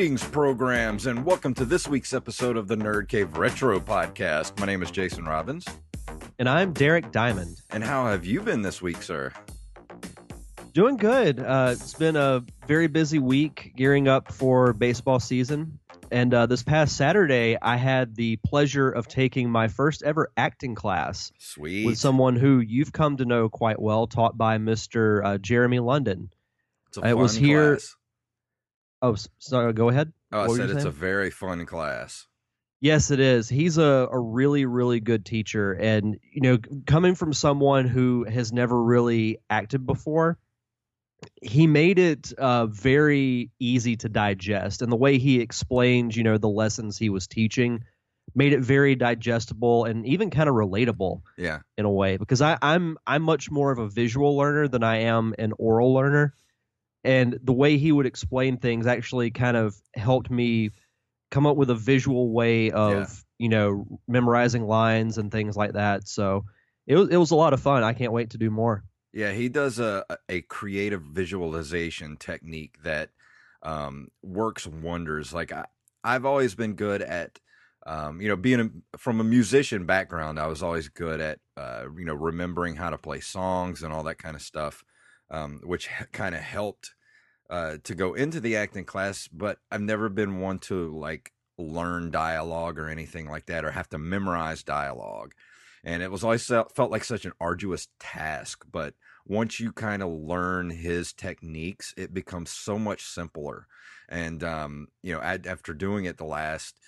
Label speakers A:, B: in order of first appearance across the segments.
A: Greetings, programs, and welcome to this week's episode of the Nerd Cave Retro Podcast. My name is Jason Robbins.
B: And I'm Derek Diamond.
A: And how have you been this week, sir?
B: Doing good. Uh, it's been a very busy week gearing up for baseball season. And uh, this past Saturday, I had the pleasure of taking my first ever acting class
A: Sweet.
B: with someone who you've come to know quite well, taught by Mr. Uh, Jeremy London.
A: It's a
B: it was here-
A: class.
B: Oh, sorry, go ahead.
A: Oh, I
B: What
A: said it's a very fun class.
B: Yes, it is. He's a, a really, really good teacher. And, you know, coming from someone who has never really acted before, he made it uh, very easy to digest. And the way he explained, you know, the lessons he was teaching made it very digestible and even kind of relatable
A: Yeah.
B: in a way because I, I'm I'm much more of a visual learner than I am an oral learner, and the way he would explain things actually kind of helped me come up with a visual way of
A: Yeah.
B: you know memorizing lines and things like that. So it was it was a lot of fun. I can't wait to do more.
A: Yeah, he does a a creative visualization technique that um, works wonders. Like I, I've always been good at, um, you know, being a, from a musician background. I was always good at, uh, you know, remembering how to play songs and all that kind of stuff, um, which kind of helped uh, to go into the acting class. But I've never been one to like learn dialogue or anything like that, or have to memorize dialogue. And it was always felt like such an arduous task, but once you kind of learn his techniques, it becomes so much simpler. And um, you know, after doing it the last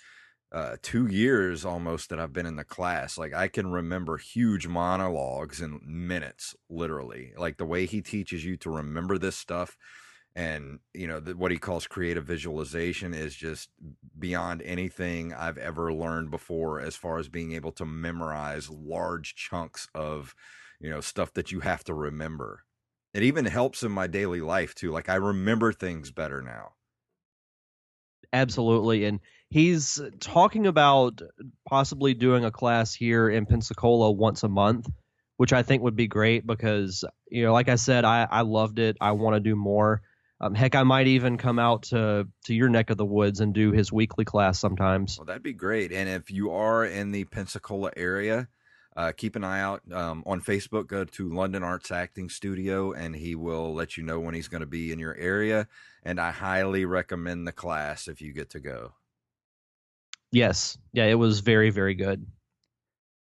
A: uh, two years almost that I've been in the class, like I can remember huge monologues in minutes, literally. Like the way he teaches you to remember this stuff, and you know the, what he calls creative visualization is just beyond anything I've ever learned before, as far as being able to memorize large chunks of you know stuff that you have to remember it even helps in my daily life too like i remember things better now
B: Absolutely. And he's talking about possibly doing a class here in Pensacola once a month, which I think would be great because, you know, like I said, I, I loved it. I want to do more. Um, heck, I might even come out to, to your neck of the woods and do his weekly class sometimes.
A: well that'd be great and if you are in the pensacola area uh, keep an eye out um, on facebook go to london arts acting studio and he will let you know when he's going to be in your area and i highly recommend the class if you get to go
B: Yes. Yeah, it was very, very good.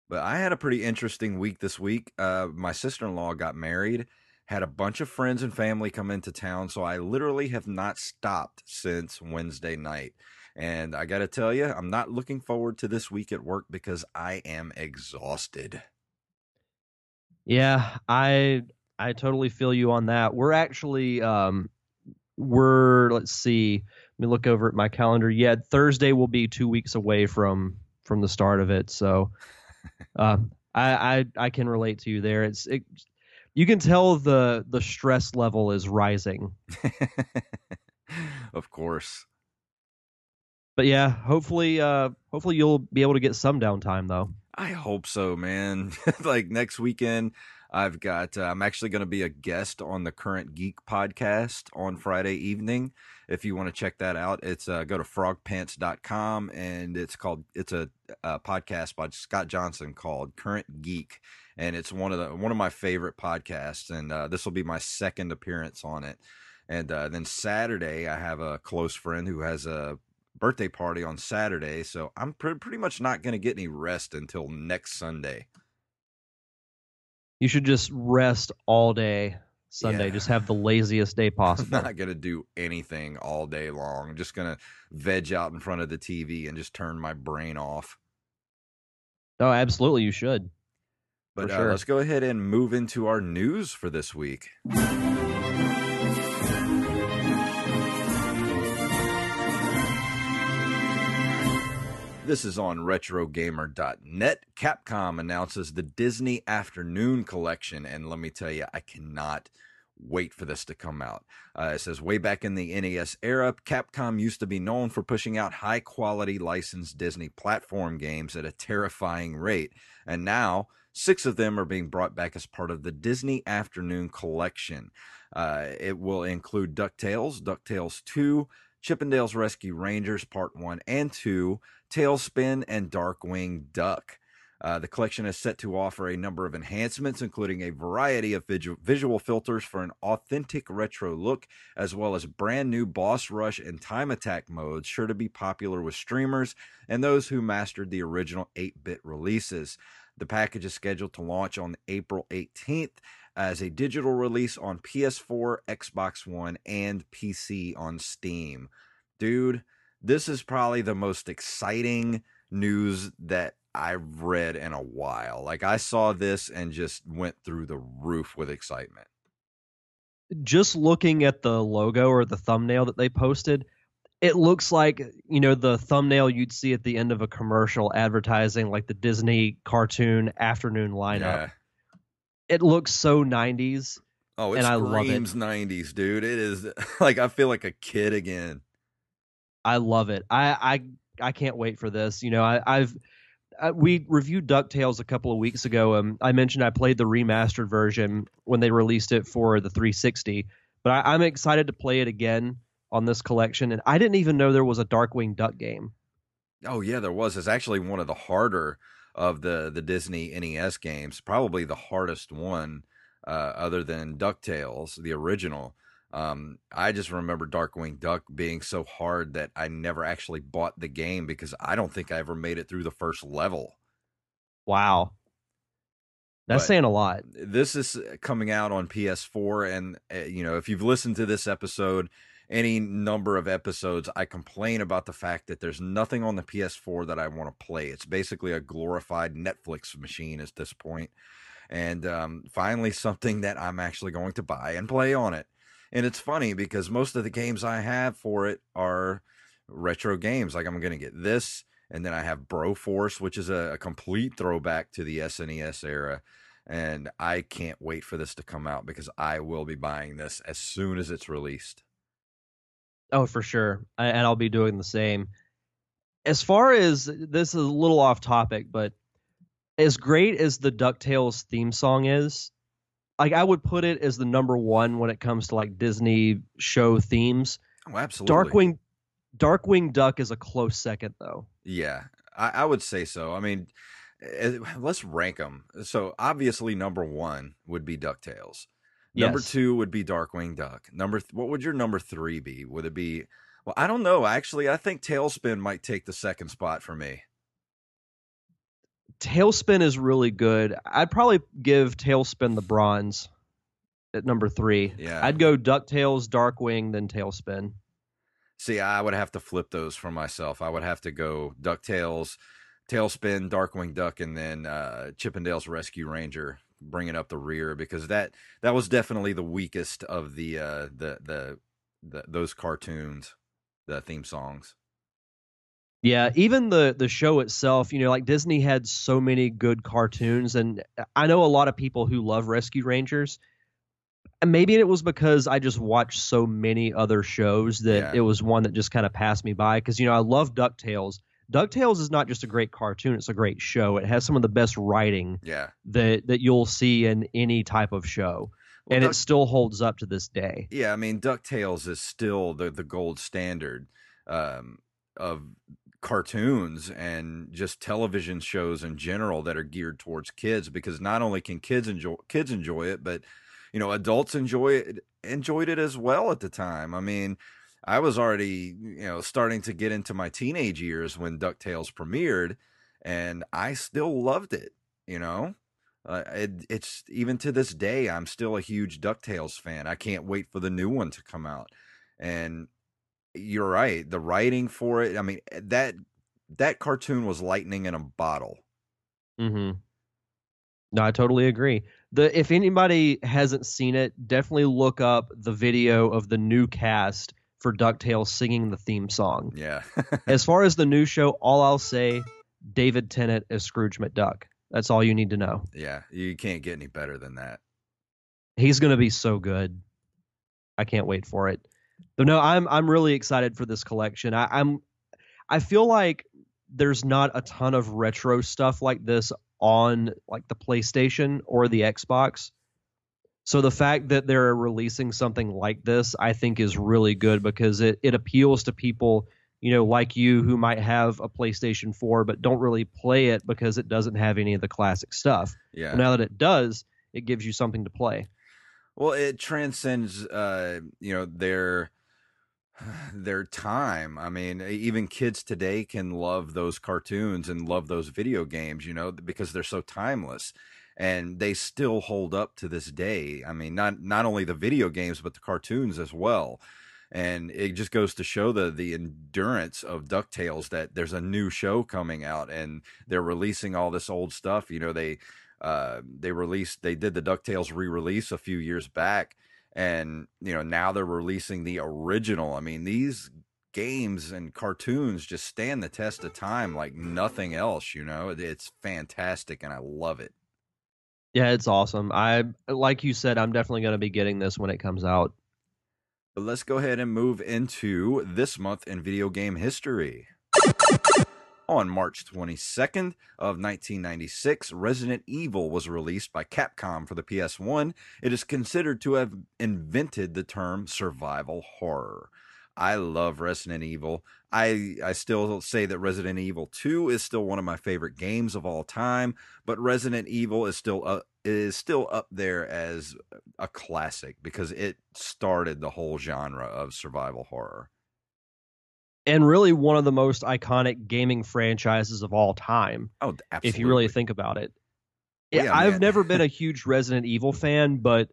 A: But I had a pretty interesting week this week. Uh, my sister in law got married, had a bunch of friends and family come into town, so I literally have not stopped since Wednesday night. And I got to tell you, I'm not looking forward to this week at work because I am exhausted.
B: Yeah, I I totally feel you on that. We're actually um we're let's see, me look over at my calendar. Yeah, Thursday will be two weeks away from from the start of it. So uh, I, I I can relate to you there. It's it, you can tell the the stress level is rising.
A: of course.
B: But yeah, hopefully uh hopefully you'll be able to get some downtime though.
A: I hope so, man. like next weekend, I've got, uh, I'm actually going to be a guest on the Current Geek podcast on Friday evening. If you want to check that out, it's uh, go to frogpants.com and it's called, it's a, uh podcast by Scott Johnson called Current Geek. And it's one of the, one of my favorite podcasts. And uh, this will be my second appearance on it. And uh, then Saturday, I have a close friend who has a birthday party on Saturday, so I'm pre- pretty much not going to get any rest until next Sunday.
B: You should just rest all day Sunday.
A: Yeah.
B: Just have the laziest day possible.
A: I'm not going to do anything all day long. I'm just going to veg out in front of the TV and just turn my brain off.
B: Oh, absolutely, you should.
A: But uh,
B: sure.
A: let's go ahead and move into our news for this week. This is on RetroGamer.net. Capcom announces the Disney Afternoon Collection, and let me tell you, I cannot wait for this to come out. Uh, it says way back in the NES era, Capcom used to be known for pushing out high quality licensed Disney platform games at a terrifying rate, and now six of them are being brought back as part of the Disney Afternoon Collection. Uh, it will include DuckTales, DuckTales 2, Chippendales Rescue Rangers Part 1 and 2, TaleSpin, and Darkwing Duck. Uh, the collection is set to offer a number of enhancements, including a variety of visual, visual filters for an authentic retro look, as well as brand new boss rush and time attack modes, sure to be popular with streamers and those who mastered the original 8 bit releases. The package is scheduled to launch on April 18th as a digital release on PS4, Xbox One, and PC on Steam. Dude, this is probably the most exciting news that I've read in a while. Like I saw this and just went through the roof with excitement.
B: Just looking at the logo or the thumbnail that they posted, it looks like you know the thumbnail you'd see at the end of a commercial advertising like the Disney cartoon afternoon lineup.
A: Yeah.
B: It looks so 90s.
A: Oh, it
B: And I love it.
A: 90s, dude. It is like I feel like a kid again.
B: I love it. I I I can't wait for this. You know, I, I've uh, we reviewed Ducktales a couple of weeks ago. Um, I mentioned I played the remastered version when they released it for the 360, but I, I'm excited to play it again on this collection. And I didn't even know there was a Darkwing Duck game.
A: Oh yeah, there was. It's actually one of the harder of the the Disney NES games. Probably the hardest one, uh, other than Ducktales, the original. Um, I just remember Darkwing Duck being so hard that I never actually bought the game because I don't think I ever made it through the first level.
B: Wow, that's
A: But-
B: saying a lot.
A: This is coming out on PS4, and uh, you know if you've listened to this episode, any number of episodes, I complain about the fact that there's nothing on the PS4 that I want to play. It's basically a glorified Netflix machine at this point, and um, finally something that I'm actually going to buy and play on it. And it's funny because most of the games I have for it are retro games. Like I'm going to get this, and then I have Broforce, which is a, a complete throwback to the SNES era and I can't wait for this to come out because I will be buying this as soon as it's released.
B: Oh, for sure. And I'll be doing the same. As far as this is a little off topic, but as great as the DuckTales theme song is, like I would put it as the number one when it comes to like Disney show themes.
A: Oh, absolutely.
B: Darkwing Darkwing Duck is a close second though.
A: Yeah, I, I would say so. I mean, eh, let's rank them. So obviously, number one would be Ducktales. Number
B: Yes.
A: two would be Darkwing Duck. Number th- what would your number three be? Would it be? Well, I don't know. Actually, I think TaleSpin might take the second spot for me.
B: TaleSpin is really good. I'd probably give TaleSpin the bronze at number three.
A: Yeah.
B: I'd go DuckTales, Darkwing, then TaleSpin.
A: See, I would have to flip those for myself. I would have to go Ducktales, TaleSpin, Darkwing Duck, and then uh, Chippendales Rescue Ranger, bringing up the rear because that that was definitely the weakest of the uh, the, the the those cartoons, the theme songs.
B: Yeah, even the the show itself, you know, like Disney had so many good cartoons and I know a lot of people who love Rescue Rangers. And maybe it was because I just watched so many other shows that
A: Yeah.
B: it was one that just kind of passed me by cuz you know, I love DuckTales. DuckTales is not just a great cartoon, it's a great show. It has some of the best writing
A: Yeah,
B: that that you'll see in any type of show.
A: Well,
B: and
A: Duck-
B: it still holds up to this day.
A: yeah. I mean, Ducktales is still the the gold standard um, of cartoons and just television shows in general that are geared towards kids because not only can kids enjoy kids enjoy it but you know adults enjoy it enjoyed it as well at the time. I mean i was already you know starting to get into my teenage years when ducktales premiered and i still loved it you know? Uh, it, it's even to this day i'm still a huge ducktales fan. I can't wait for the new one to come out. And you're right. The writing for it, I mean, that that cartoon was lightning in a bottle.
B: Mm-hmm. No, I totally agree. The if anybody hasn't seen it, definitely look up the video of the new cast for DuckTales singing the theme song.
A: Yeah.
B: as far as the new show, all I'll say, David Tennant is Scrooge McDuck. That's all you need to know.
A: yeah, you can't get any better than that.
B: He's gonna be so good. I can't wait for it. But no, I'm I'm really excited for this collection. I, I'm I feel like there's not a ton of retro stuff like this on like the PlayStation or the Xbox. So the fact that they're releasing something like this, I think is really good because it, it appeals to people, you know, like you who might have a PlayStation 4 but don't really play it because it doesn't have any of the classic stuff.
A: Yeah.
B: But now that it does, it gives you something to play.
A: Well, it transcends, uh, you know, their their time. I mean, even kids today can love those cartoons and love those video games, you know, because they're so timeless and they still hold up to this day. I mean, not not only the video games but the cartoons as well. And it just goes to show the the endurance of DuckTales that there's a new show coming out and they're releasing all this old stuff. You know, they uh, they released they did the DuckTales re-release a few years back and you know now they're releasing the original. I mean, these games and cartoons just stand the test of time like nothing else, you know. It's fantastic and I love it.
B: Yeah, it's awesome. I like you said, I'm definitely going to be getting this when it comes out.
A: But let's go ahead and move into this month in video game history. On March 22nd of 1996, Resident Evil was released by Capcom for the PS1. It is considered to have invented the term survival horror. I love Resident Evil. I I still say that Resident Evil 2 is still one of my favorite games of all time, but Resident Evil is still uh, is still up there as a classic because it started the whole genre of survival horror.
B: And really one of the most iconic gaming franchises of all time.
A: Oh, absolutely.
B: If you really think about it.
A: Well, yeah,
B: I've
A: man.
B: never been a huge Resident Evil fan, but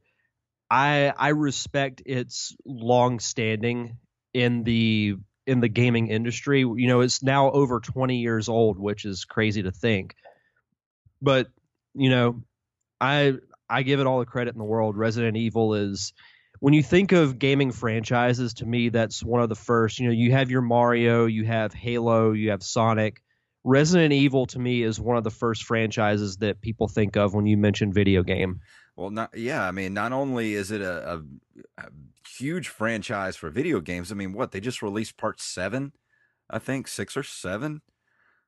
B: I I respect its long standing in the in the gaming industry. You know, it's now over 20 years old, which is crazy to think. But, you know, I I give it all the credit in the world. Resident Evil is when you think of gaming franchises, to me that's one of the first. You know, you have your Mario, you have Halo, you have Sonic. Resident Evil to me is one of the first franchises that people think of when you mention video game.
A: Well, not yeah. I mean, not only is it a, a, a huge franchise for video games. I mean, what they just released part seven, I think six or seven.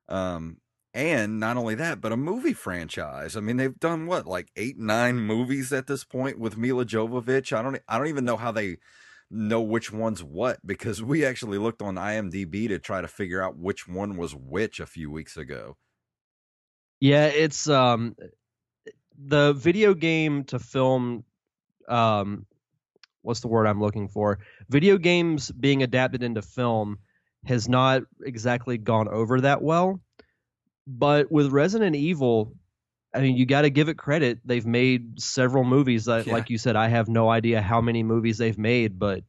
A: Um, and not only that, but a movie franchise. I mean, they've done what like eight, nine movies at this point with Milla Jovovich. I don't, I don't even know how they know which one's what because we actually looked on IMDb to try to figure out which one was which a few weeks ago.
B: Yeah, it's um the video game to film um what's the word I'm looking for? Video games being adapted into film has not exactly gone over that well. But with Resident Evil, I mean, you got to give it credit. They've made several movies. That,
A: Yeah.
B: Like you said, I have no idea how many movies they've made, but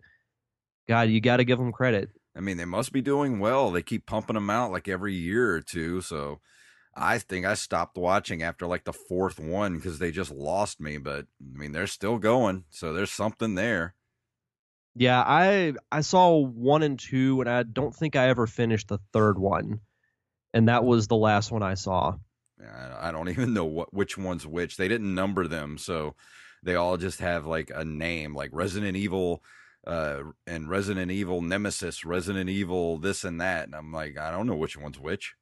B: God, you got to give them credit.
A: I mean, they must be doing well. They keep pumping them out like every year or two. So I think I stopped watching after like the fourth one because they just lost me. But I mean, they're still going. So there's something there.
B: Yeah, I I saw one and two, and I don't think I ever finished the third one, and that was the last one I saw.
A: I don't even know what which one's which. They didn't number them, so they all just have like a name, like Resident Evil, uh, and Resident Evil Nemesis, Resident Evil this and that. And I'm like, I don't know which one's which.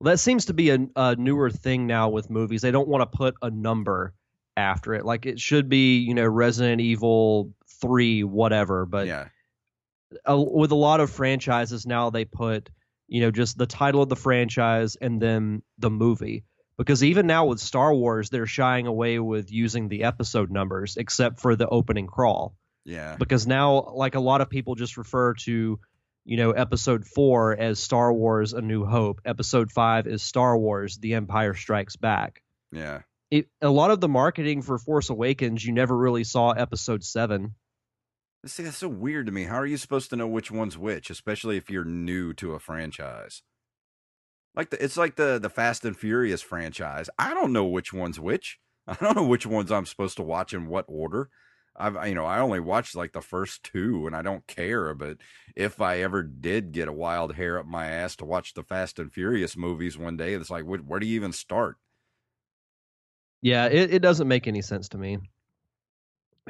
B: Well, that seems to be a, a newer thing now with movies. They don't want to put a number after it, like it should be, you know, Resident Evil three, whatever. But
A: yeah,
B: uh, with a lot of franchises now, they put, you know, just the title of the franchise and then the movie. Because even now with Star Wars, they're shying away with using the episode numbers, except for the opening crawl.
A: yeah,
B: because now like a lot of people just refer to you know episode 4 as Star Wars a new hope episode 5 is Star Wars the empire strikes back
A: yeah.
B: it, a lot of the marketing for Force Awakens you never really saw episode 7
A: See, that's so weird to me. How are you supposed to know which one's which, especially if you're new to a franchise? Like the, it's like the the Fast and Furious franchise. I don't know which one's which. I don't know which ones I'm supposed to watch in what order. I've you know I only watched like the first two and I don't care. But if I ever did get a wild hair up my ass to watch the Fast and Furious movies one day, it's like where, where do you even start?
B: Yeah, it, it doesn't make any sense to me.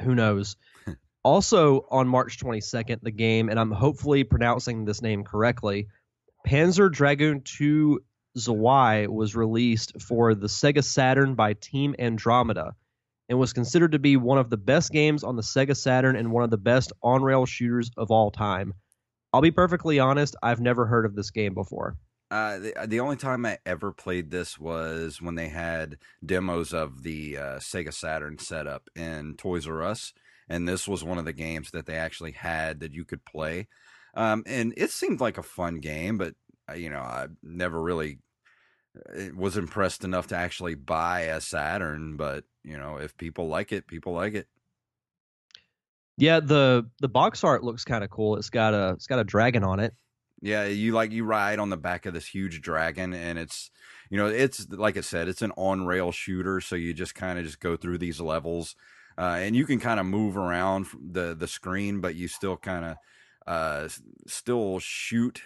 B: Who knows? also on March 22nd, the game, and I'm hopefully pronouncing this name correctly, Panzer Dragoon 2 Zwei was released for the Sega Saturn by Team Andromeda and was considered to be one of the best games on the Sega Saturn and one of the best on rail shooters of all time. I'll be perfectly honest, I've never heard of this game before.
A: Uh, the, the only time I ever played this was when they had demos of the uh, Sega Saturn setup in Toys R Us, and this was one of the games that they actually had that you could play. Um, and it seemed like a fun game, but uh, you know, I never really uh, was impressed enough to actually buy a Saturn. But you know, if people like it, people like it.
B: Yeah, the the box art looks kind of cool. It's got a it's got a dragon on it.
A: Yeah, you like you ride on the back of this huge dragon, and it's you know it's like I said, it's an on rail shooter, so you just kind of just go through these levels, uh, and you can kind of move around the the screen, but you still kind of uh, still shoot.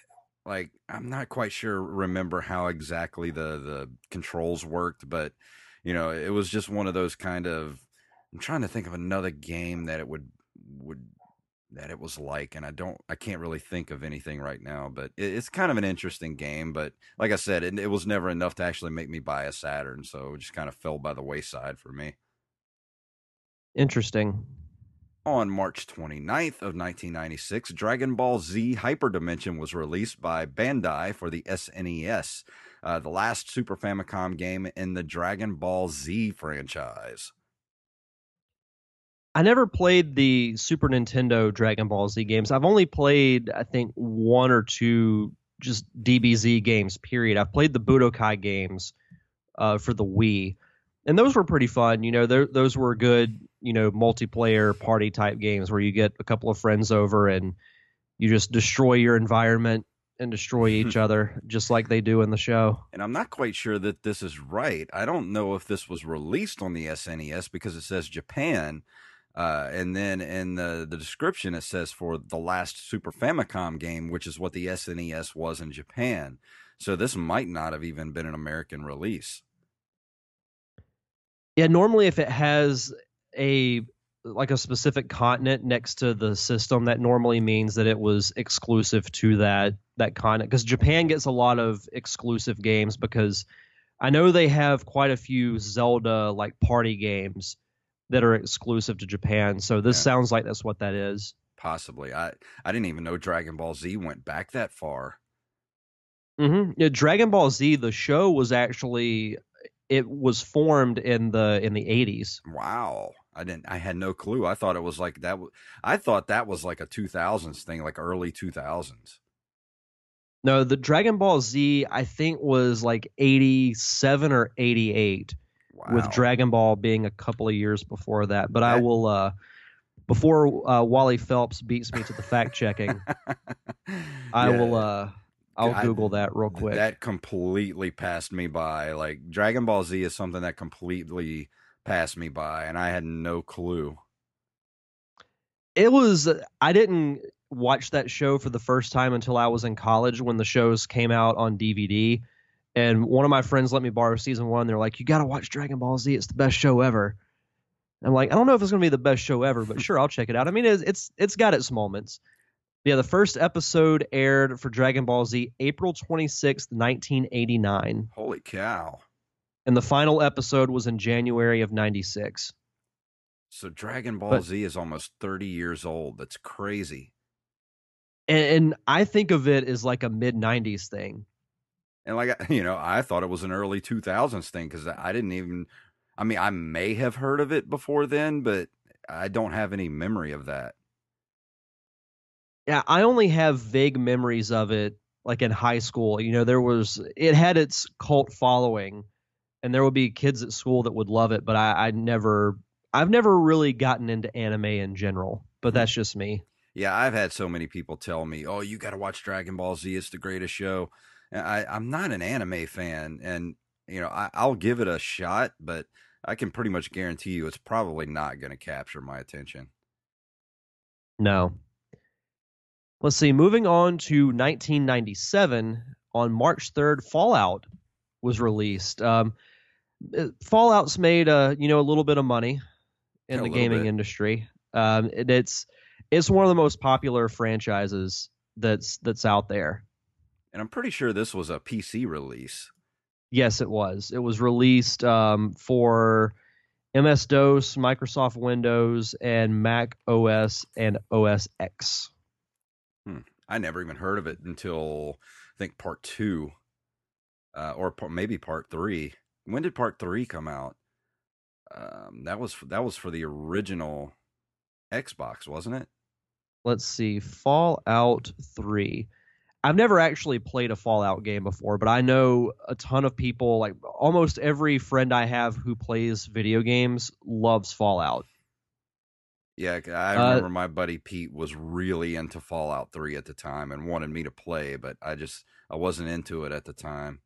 A: Like I'm not quite sure remember how exactly the the controls worked, but you know it was just one of those kind of. I'm trying to think of another game that it would would that it was like and i don't i can't really think of anything right now but it, it's kind of an interesting game but like i said it, it, was never enough to actually make me buy a saturn so it just kind of fell by the wayside for me
B: interesting
A: on march 29th of 1996 dragon ball z hyperdimension was released by bandai for the snes uh, the last super famicom game in the dragon ball z franchise
B: I never played the Super Nintendo Dragon Ball Z games. I've only played, I think, one or two just DBZ games. Period. I've played the Budokai games uh, for the Wii, and those were pretty fun. You know, those were good, you know, multiplayer party type games where you get a couple of friends over and you just destroy your environment and destroy each other just like they do in the show.
A: And I'm not quite sure that this is right. I don't know if this was released on the SNES because it says Japan uh, and then in the, the description, it says for the last Super Famicom game, which is what the SNES was in Japan. So this might not have even been an American release.
B: Yeah, normally if it has a like a specific continent next to the system, that normally means that it was exclusive to that that continent. Because Japan gets a lot of exclusive games because I know they have quite a few Zelda like party games that are exclusive to Japan. So this yeah. sounds like that's what that is.
A: Possibly. I I didn't even know Dragon Ball Z went back that far.
B: Mm-hmm. Yeah, Dragon Ball Z, the show was actually it was formed in the in the eighties.
A: Wow. I didn't. I had no clue. I thought it was like that. I thought that was like a two thousands thing, like early two thousands.
B: No, the Dragon Ball Z, I think was like eighty seven or eighty eight wow. with Dragon Ball being a couple of years before that. But that, I will uh, before uh, Wally Phelps beats me to the fact checking. I will. Uh, I'll I, Google that real quick.
A: That completely passed me by. Like Dragon Ball Z is something that completely passed me by, and I had no clue.
B: It was. Uh, I didn't watch that show for the first time until I was in college when the shows came out on DVD. And one of my friends let me borrow season one. They're like, "You got to watch Dragon Ball Z. It's the best show ever." I'm like, I don't know if it's going to be the best show ever, but sure, I'll check it out. I mean, it's it's, it's got its moments. Yeah, the first episode aired for Dragon Ball Z April 26th, 1989.
A: Holy cow.
B: And the final episode was in January of 96.
A: So Dragon Ball but, Z is almost 30 years old. That's crazy.
B: And, and I think of it as like a mid 90s thing.
A: And like you know, I thought it was an early 2000s thing because I didn't even. I mean, I may have heard of it before then, but I don't have any memory of that.
B: Yeah, I only have vague memories of it, like in high school. You know, there was it had its cult following, and there would be kids at school that would love it, but I, I never, I've never really gotten into anime in general. But hmm. that's just me.
A: Yeah, I've had so many people tell me, "Oh, you got to watch Dragon Ball Z; it's the greatest show." I, I'm not an anime fan, and you know I, I'll give it a shot, but I can pretty much guarantee you it's probably not going to capture my attention.
B: No. Let's see. Moving on to 1997, on March 3rd, Fallout was released. Um, Fallout's made a you know a little bit of money in
A: Yeah,
B: the gaming
A: bit.
B: industry. Um, and it's it's one of the most popular franchises that's that's out there.
A: And I'm pretty sure this was a PC release.
B: Yes, it was. It was released um, for MS DOS, Microsoft Windows, and Mac OS and OS X.
A: I never even heard of it until I think part two, uh, or par- maybe part three. When did part three come out? Um, that was that was for the original Xbox, wasn't it?
B: Let's see, Fallout 3. I've never actually played a Fallout game before, but I know a ton of people, like almost every friend I have who plays video games loves Fallout.
A: Yeah, I
B: Uh,
A: remember my buddy Pete was really into Fallout 3 at the time and wanted me to play, but I just I wasn't into it at the time.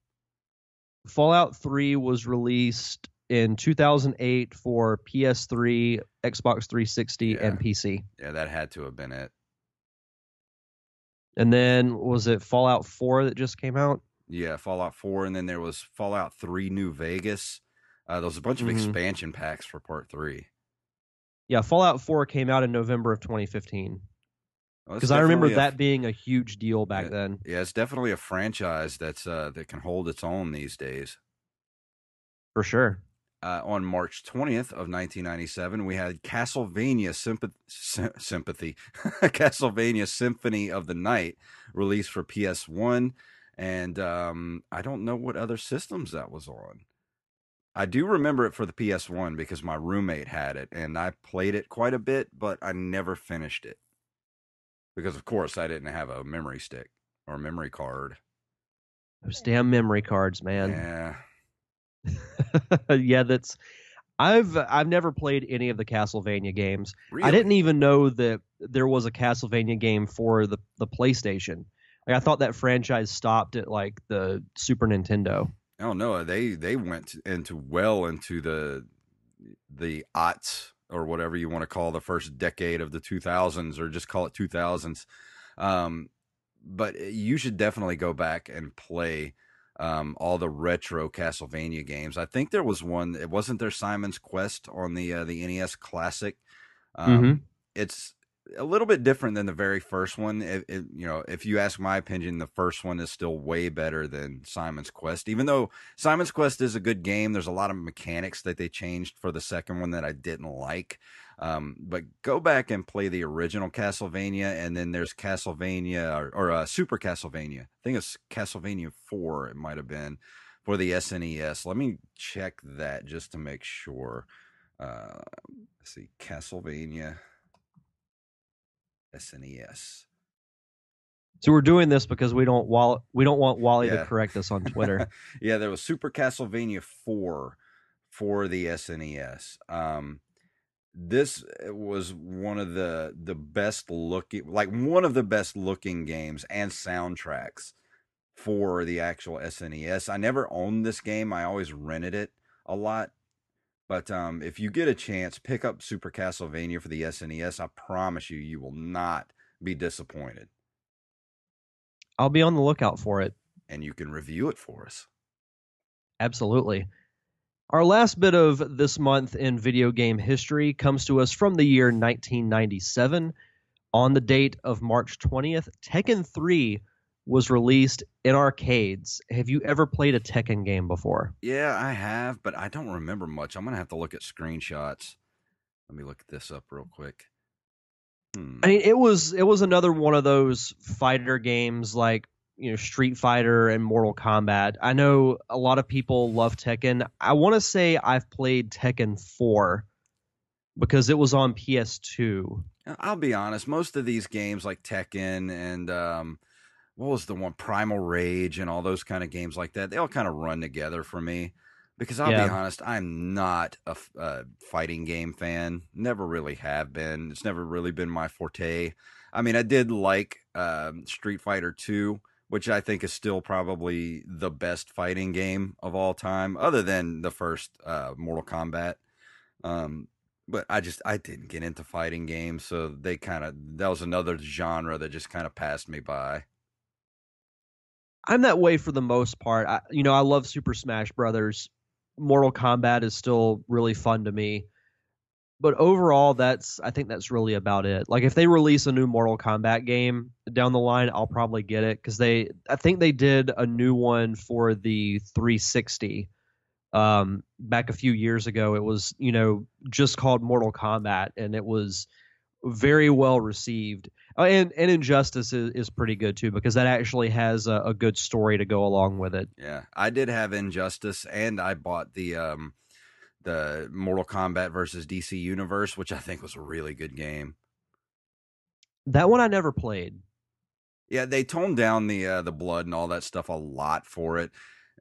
B: Fallout 3 was released in 2008 for PS3, Xbox 360, and PC.
A: Yeah, that had to have been it.
B: And then was it Fallout 4 that just came out?
A: Yeah, Fallout 4 and then there was Fallout 3 New Vegas. Uh, there was a bunch of
B: Mhm.
A: expansion packs for part 3.
B: Yeah, Fallout 4 came out in November of 2015.
A: Well,
B: Because I remember
A: a-
B: that being a huge deal back
A: Yeah.
B: then.
A: Yeah, it's definitely a franchise that's uh, that can hold its own these days.
B: For sure.
A: Uh, on March 20th of 1997, we had Castlevania Sympath- Sy- Sympathy, Castlevania Symphony of the Night released for PS1, and um, I don't know what other systems that was on. I do remember it for the PS1 because my roommate had it, and I played it quite a bit, but I never finished it because, of course, I didn't have a memory stick or memory card.
B: Those damn memory cards, man.
A: Yeah.
B: yeah, that's I've I've never played any of the Castlevania games. I didn't even know that there was a Castlevania game for the the PlayStation. Like I thought that franchise stopped at like the Super Nintendo.
A: Oh no, they they went into well into the the aughts or whatever you want to call the first decade of the 2000s or just call it 2000s. Um, but you should definitely go back and play um, all the retro Castlevania games. I think there was one. It wasn't there Simon's Quest on the uh, the NES Classic. Um,
B: Mhm.
A: It's a little bit different than the very first one. It, it, you know, if you ask my opinion, the first one is still way better than Simon's Quest. Even though Simon's Quest is a good game, there's a lot of mechanics that they changed for the second one that I didn't like. Um, but go back and play the original Castlevania, and then there's Castlevania or, or uh, Super Castlevania. I think it's Castlevania Four. It might have been for the SNES. Let me check that just to make sure. Uh, let's see, Castlevania SNES.
B: So we're doing this because we don't Wall- we don't want Wally
A: Yeah.
B: to correct us on Twitter.
A: yeah, there was Super Castlevania 4 for the SNES. Um this was one of the the best looking like one of the best looking games and soundtracks for the actual SNES. I never owned this game. I always rented it a lot. But um if you get a chance, pick up Super Castlevania for the SNES. I promise you you will not be disappointed
B: I'll be on the lookout for it.
A: and you can review it for us.
B: Absolutely. Our last bit of this month in video game history comes to us from the year 1997. On the date of March 20th, Tekken 3 was released in arcades. Have you ever played a Tekken game before?
A: Yeah, I have, but I don't remember much. I'm gonna have to look at screenshots. Let me look this up real quick. Hmm.
B: I mean, it was it was another one of those fighter games like you know Street Fighter and Mortal Kombat. I know a lot of people love Tekken. I want to say I've played Tekken 4 because it was on PS2.
A: I'll be honest. Most of these games, like Tekken and um, what was the one, Primal Rage, and all those kind of games like that, they all kind of run together for me. Because I'll
B: Yeah.
A: be honest, I'm not a fighting game fan. Never really have been. It's never really been my forte. I mean, I did like um, Street Fighter 2, which I think is still probably the best fighting game of all time, other than the first uh, Mortal Kombat. Um, but I just I didn't get into fighting games, so they kind of that was another genre that just kind of passed me by.
B: I'm that way for the most part. I, you know, I love Super Smash Brothers. Mortal Kombat is still really fun to me. But overall, that's I think that's really about it. Like if they release a new Mortal Kombat game down the line, I'll probably get it because they I think they did a new one for the 360 um, back a few years ago. It was you know just called Mortal Kombat, and it was very well received. Oh, and and Injustice is, is pretty good too because that actually has a, a, good story to go along with it.
A: Yeah, I did have Injustice, and I bought the um, the Mortal Kombat versus DC Universe, which I think was a really good game.
B: That one I never played.
A: Yeah, they toned down the uh, the blood and all that stuff a lot for it.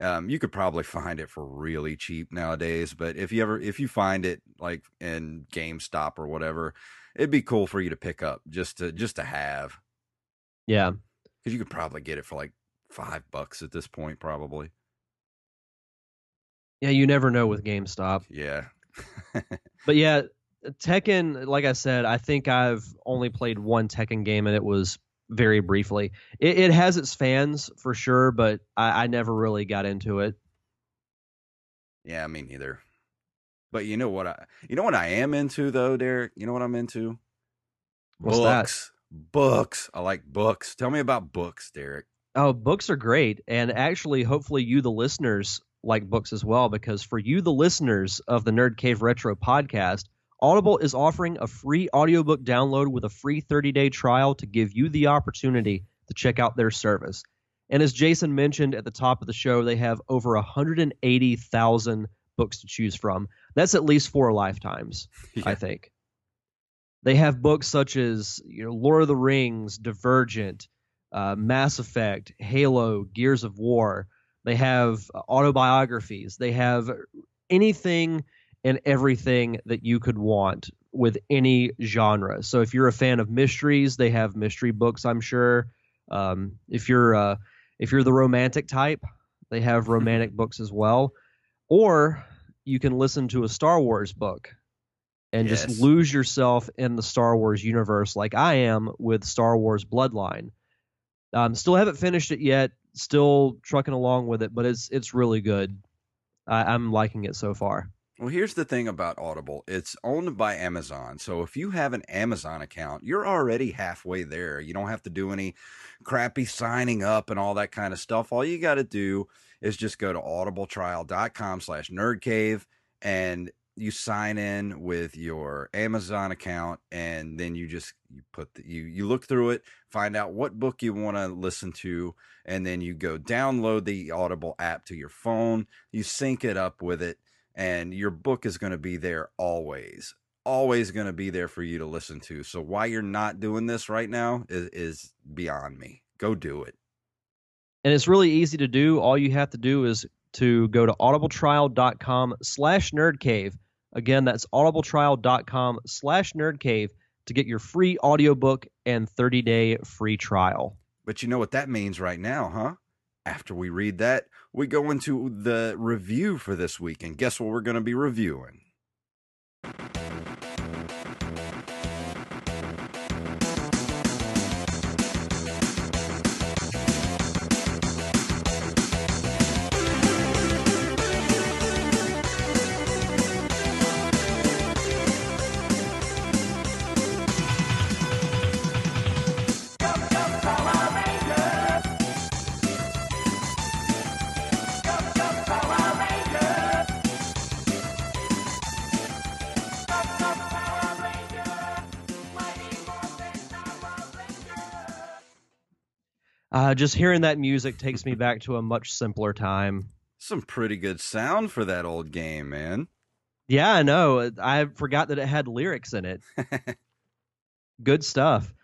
A: Um, you could probably find it for really cheap nowadays, but if you ever if you find it like in GameStop or whatever, it'd be cool for you to pick up just to just to have.
B: Yeah,
A: because you could probably get it for like five bucks at this point, probably.
B: Yeah, you never know with GameStop.
A: Yeah.
B: but yeah, Tekken, like I said, I think I've only played one Tekken game and it was very briefly. It, it has its fans for sure, but I, I never really got into it.
A: Yeah, me neither. But you know what I you know what I am into though, Derek? You know what I'm into?
B: What's
A: books. That? Books. I like books. Tell me about books, Derek.
B: Oh, books are great. And actually, hopefully you the listeners like books as well because for you the listeners of the Nerd Cave Retro podcast, Audible is offering a free audiobook download with a free 30-day trial to give you the opportunity to check out their service. And as Jason mentioned at the top of the show, they have over 180,000 books to choose from. That's at least four lifetimes, yeah. I think. They have books such as you know, Lord of the Rings, Divergent, uh, Mass Effect, Halo, Gears of War. They have autobiographies. They have anything and everything that you could want with any genre. So if you're a fan of mysteries, they have mystery books. I'm sure. Um, if you're uh, if you're the romantic type, they have romantic books as well. Or you can listen to a Star Wars book and yes. just lose yourself in the Star Wars universe like I am with Star Wars Bloodline. Um, still haven't finished it yet. Still trucking along with it, but it's it's really good. I, I'm liking it so far.
A: Well, here's the thing about Audible. It's owned by Amazon. So if you have an Amazon account, you're already halfway there. You don't have to do any crappy signing up and all that kind of stuff. All you got to do is just go to audibletrial.com slash nerdcave and you sign in with your Amazon account and then you just you put the, you you look through it, find out what book you want to listen to and then you go download the Audible app to your phone, you sync it up with it and your book is going to be there always. Always going to be there for you to listen to. So why you're not doing this right now is is beyond me. Go do it
B: and it's really easy to do. All you have to do is to go to audibletrial.com slash nerdcave. Again, that's audibletrial.com slash nerdcave to get your free audiobook and 30-day free trial.
A: But you know what that means right now, huh? After we read that, we go into the review for this week. And guess what we're going to be reviewing?
B: Uh, just hearing that music takes me back to a much simpler time.
A: Some pretty good sound for that old game, man.
B: Yeah, I know. I forgot that it had lyrics in it. good stuff.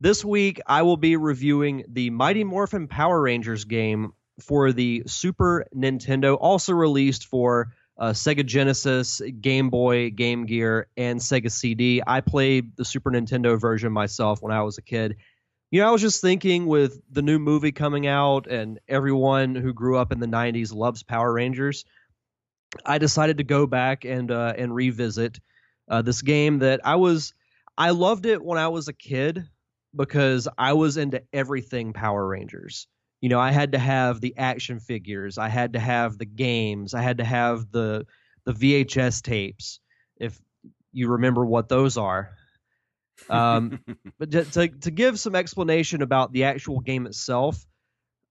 B: This week, I will be reviewing the Mighty Morphin Power Rangers game for the Super Nintendo, also released for uh, Sega Genesis, Game Boy, Game Gear, and Sega CD. I played the Super Nintendo version myself when I was a kid You know, I was just thinking with the new movie coming out and everyone who grew up in the 90s loves Power Rangers. I decided to go back and uh, and revisit uh, this game that I was I loved it when I was a kid because I was into everything Power Rangers. You know, I had to have the action figures, I had to have the games, I had to have the the VHS tapes. If you remember what those are. Um, but to to give some explanation about the actual game itself,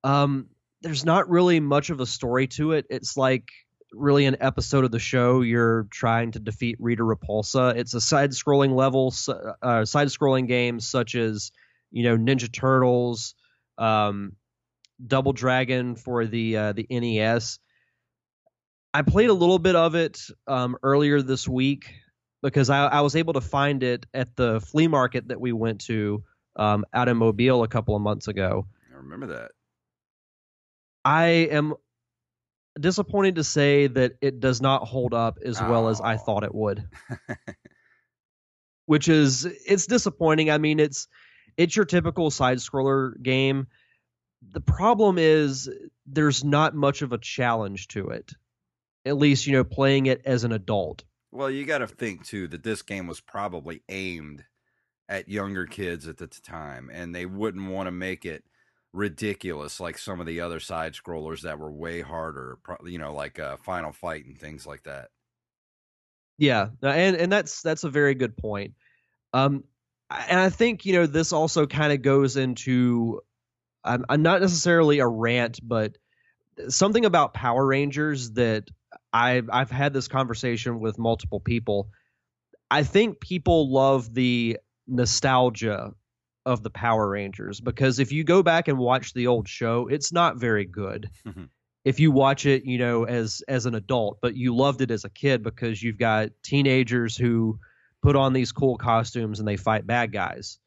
B: um, there's not really much of a story to it. It's like really an episode of the show. You're trying to defeat Rita Repulsa. It's a side-scrolling level, uh, side-scrolling game such as you know Ninja Turtles, um, Double Dragon for the uh, the NES. I played a little bit of it um, earlier this week because I, I, was able to find it at the flea market that we went to um, out in Mobile a couple of months ago.
A: I remember that.
B: I am disappointed to say that it does not hold up as oh. well as I thought it would. Which is it's disappointing. I mean, it's it's your typical side scroller game. The problem is there's not much of a challenge to it. At least, you know, playing it as an adult.
A: Well, you got to think too that this game was probably aimed at younger kids at the time and they wouldn't want to make it ridiculous like some of the other side scrollers that were way harder, you know, like uh, Final Fight and things like that.
B: Yeah, and and that's that's a very good point. Um, and I think you know this also kind of goes into, I'm, I'm not necessarily a rant, but something about Power Rangers that I've I've had this conversation with multiple people. I think people love the nostalgia of the Power Rangers because if you go back and watch the old show, it's not very good. Mm-hmm. If you watch it, you know, as as an adult, but you loved it as a kid because you've got teenagers who put on these cool costumes and they fight bad guys.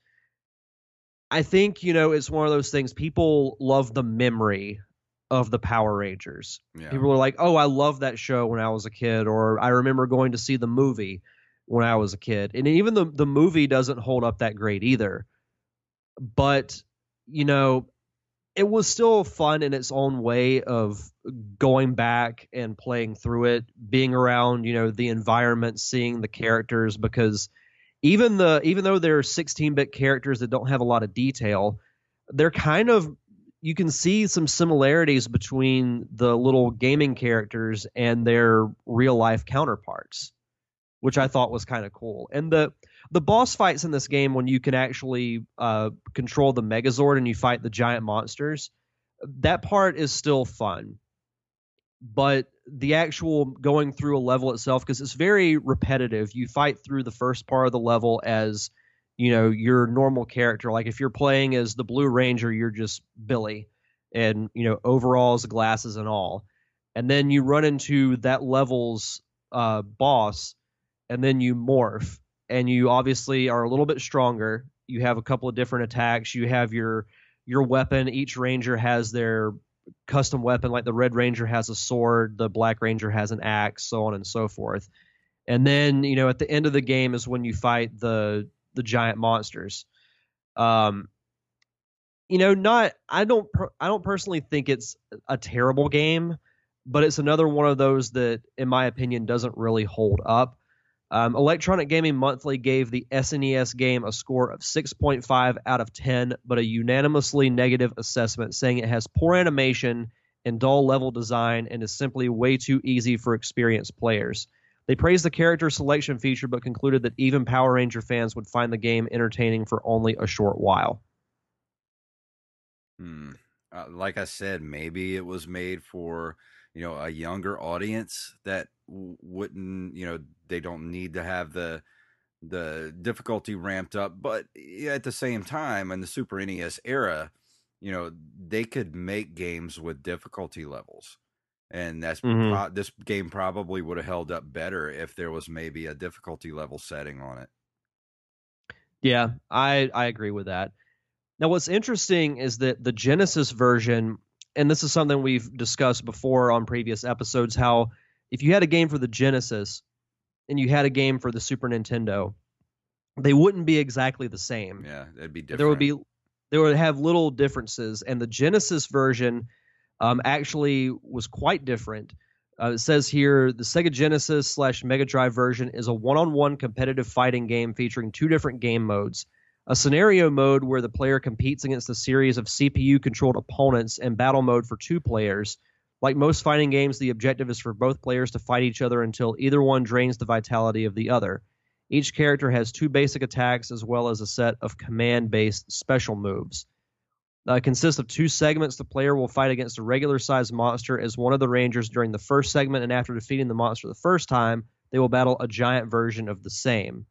B: I think, you know, it's one of those things people love the memory of the Power Rangers. Yeah. People are like, "Oh, I love that show when I was a kid," or "I remember going to see the movie when I was a kid." And even the the movie doesn't hold up that great either but you know, it was still fun in its own way of going back and playing through it, being around, you know, the environment, seeing the characters because even the even though they're 16-bit characters that don't have a lot of detail, they're kind of you can see some similarities between the little gaming characters and their real life counterparts, which I thought was kind of cool. And the the boss fights in this game when you can actually uh, control the Megazord and you fight the giant monsters, that part is still fun. But the actual going through a level itself, because it's very repetitive, you fight through the first part of the level as you know your normal character. Like if you're playing as the Blue Ranger, you're just Billy, and you know overalls, glasses, and all. And then you run into that level's uh, boss, and then you morph and you obviously are a little bit stronger. You have a couple of different attacks. You have your your weapon. Each ranger has their custom weapon. Like the Red Ranger has a sword, the Black Ranger has an axe, so on and so forth. And then you know at the end of the game is when you fight the the giant monsters. Um, you know, not I don't I don't personally think it's a terrible game, but it's another one of those that, in my opinion, doesn't really hold up. Um, Electronic Gaming Monthly gave the SNES game a score of 6.5 out of 10, but a unanimously negative assessment, saying it has poor animation and dull level design and is simply way too easy for experienced players. They praised the character selection feature, but concluded that even Power Ranger fans would find the game entertaining for only a short while.
A: Hmm. Uh, like I said, maybe it was made for you know a younger audience that wouldn't you know they don't need to have the the difficulty ramped up but at the same time in the super nes era you know they could make games with difficulty levels and that's mm-hmm. pro- this game probably would have held up better if there was maybe a difficulty level setting on it
B: yeah i i agree with that now what's interesting is that the genesis version and this is something we've discussed before on previous episodes how if you had a game for the Genesis and you had a game for the Super Nintendo, they wouldn't be exactly the same.
A: Yeah, they'd be different.
B: There would be they would have little differences. And the Genesis version um, actually was quite different. Uh, it says here the Sega Genesis slash Mega Drive version is a one on one competitive fighting game featuring two different game modes. A scenario mode where the player competes against a series of CPU controlled opponents, and battle mode for two players. Like most fighting games, the objective is for both players to fight each other until either one drains the vitality of the other. Each character has two basic attacks as well as a set of command based special moves. Uh, consists of two segments. The player will fight against a regular sized monster as one of the Rangers during the first segment, and after defeating the monster the first time, they will battle a giant version of the same.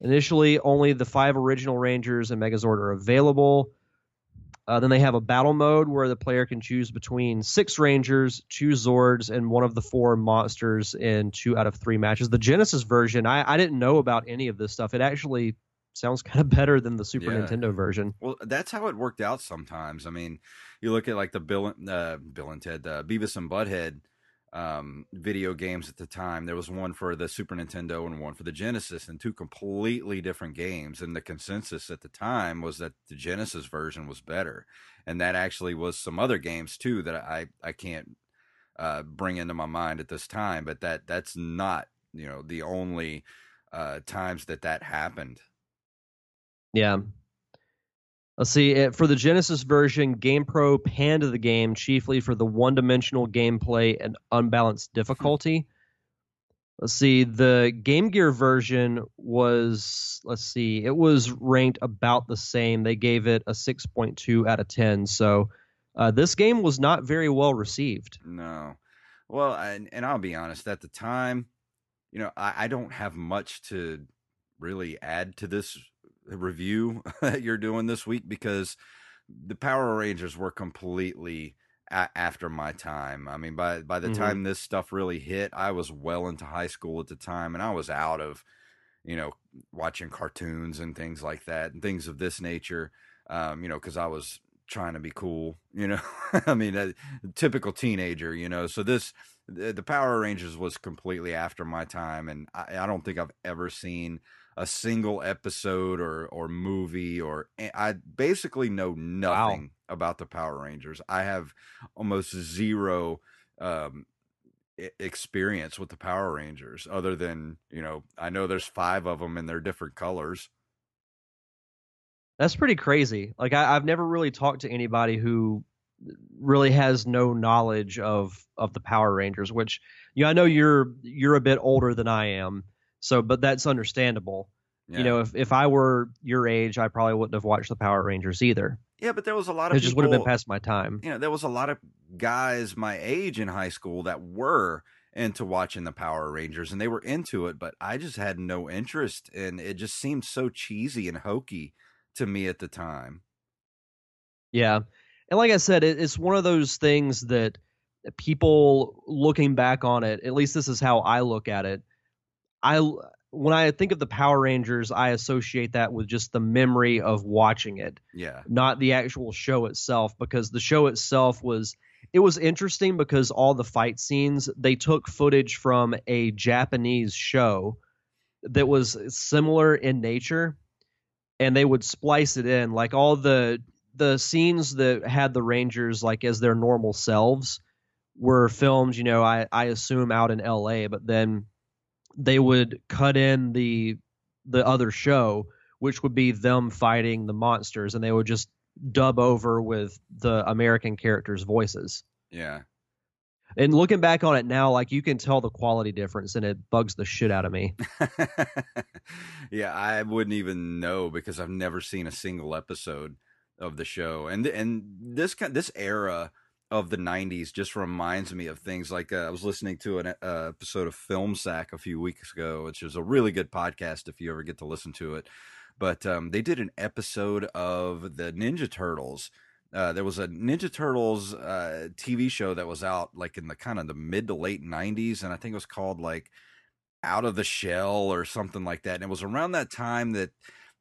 B: Initially, only the five original Rangers and Megazord are available. Uh, then they have a battle mode where the player can choose between six Rangers, two Zords, and one of the four monsters in two out of three matches. The Genesis version, I, I didn't know about any of this stuff. It actually sounds kind of better than the Super
A: Yeah.
B: Nintendo version.
A: Well, that's how it worked out sometimes. I mean, you look at like the Bill, uh, Bill and Ted, uh, Beavis and Butthead um, video games at the time. There was one for the Super Nintendo and one for the Genesis, and two completely different games. And the consensus at the time was that the Genesis version was better, and that actually was some other games too that I I can't uh, bring into my mind at this time. But that that's not you know the only uh, times that that happened.
B: Yeah. Let's see. It, for the Genesis version, GamePro panned the game chiefly for the one dimensional gameplay and unbalanced difficulty. Let's see. The Game Gear version was, let's see, it was ranked about the same. They gave it a 6.2 out of 10. So uh, this game was not very well received.
A: No. Well, and, and I'll be honest, at the time, you know, I, I don't have much to really add to this review that you're doing this week because the Power Rangers were completely a- after my time. I mean, by by the
B: Mhm.
A: time this stuff really hit, I was well into high school at the time, and I was out of, you know, watching cartoons and things like that, and things of this nature. Um, you know, because I was trying to be cool. You know, I mean, a typical teenager. You know, so this the, the Power Rangers was completely after my time, and I, I don't think I've ever seen a single episode or or movie or I basically know nothing about the Power Rangers. I have almost zero um experience with the Power Rangers other than, you know, I know there's 5 of them and they're different colors.
B: That's pretty crazy. Like I, I've never really talked to anybody who really has no knowledge of of the Power Rangers. Which you know, I know you're you're a bit older than I am, so but that's understandable.
A: Yeah.
B: You know, if if I were your age, I probably wouldn't have watched the Power Rangers either.
A: yeah, but there was a lot of
B: It just would have been past my time.
A: you know, there was a lot of guys my age in high school that were into watching the Power Rangers and they were into it, but I just had no interest and it just seemed so cheesy and hokey to me at the time.
B: Yeah. And like I said, it, it's one of those things that people looking back on it, at least this is how I look at it. I when I think of the Power Rangers, I associate that with just the memory of watching it,
A: Yeah.
B: not the actual show itself because the show itself was it was interesting because all the fight scenes they took footage from a Japanese show that was similar in nature and they would splice it in like all the the scenes that had the rangers like as their normal selves were filmed you know i i assume out in la but then they would cut in the the other show which would be them fighting the monsters and they would just dub over with the american characters voices
A: Yeah.
B: and looking back on it now like you can tell the quality difference and it bugs the shit out of me
A: yeah, I wouldn't even know because I've never seen a single episode of the show. And and this kind this era of the 90s just reminds me of things like uh, I was listening to an uh, episode of Film Sack a few weeks ago, which is a really good podcast if you ever get to listen to it. But um, they did an episode of the Ninja Turtles. Uh, there was a Ninja Turtles uh, TV show that was out like in the kind of the mid to late 90s, and I think it was called like Out of the Shell or something like that. And it was around that time that